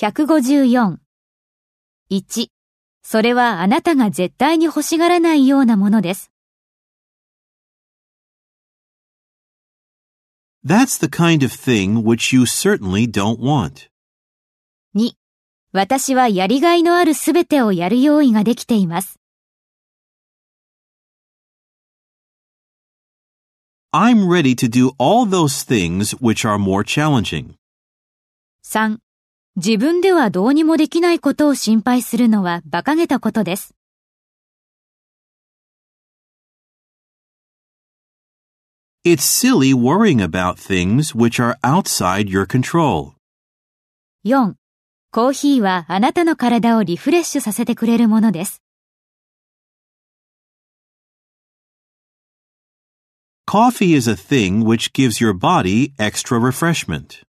154。1、それはあなたが絶対に欲しがらないようなものです。That's the kind of thing which you certainly don't want. 2、私はやりがいのあるすべてをやる用意ができています。I'm ready to do all those things which are more challenging. 3、自分ではどうにもできないことを心配するのは馬鹿げたことです。It's silly worrying about things which are outside your control. 4、コーヒーはあなたの体をリフレッシュさせてくれるものです。Coffee is a thing which gives your body extra refreshment.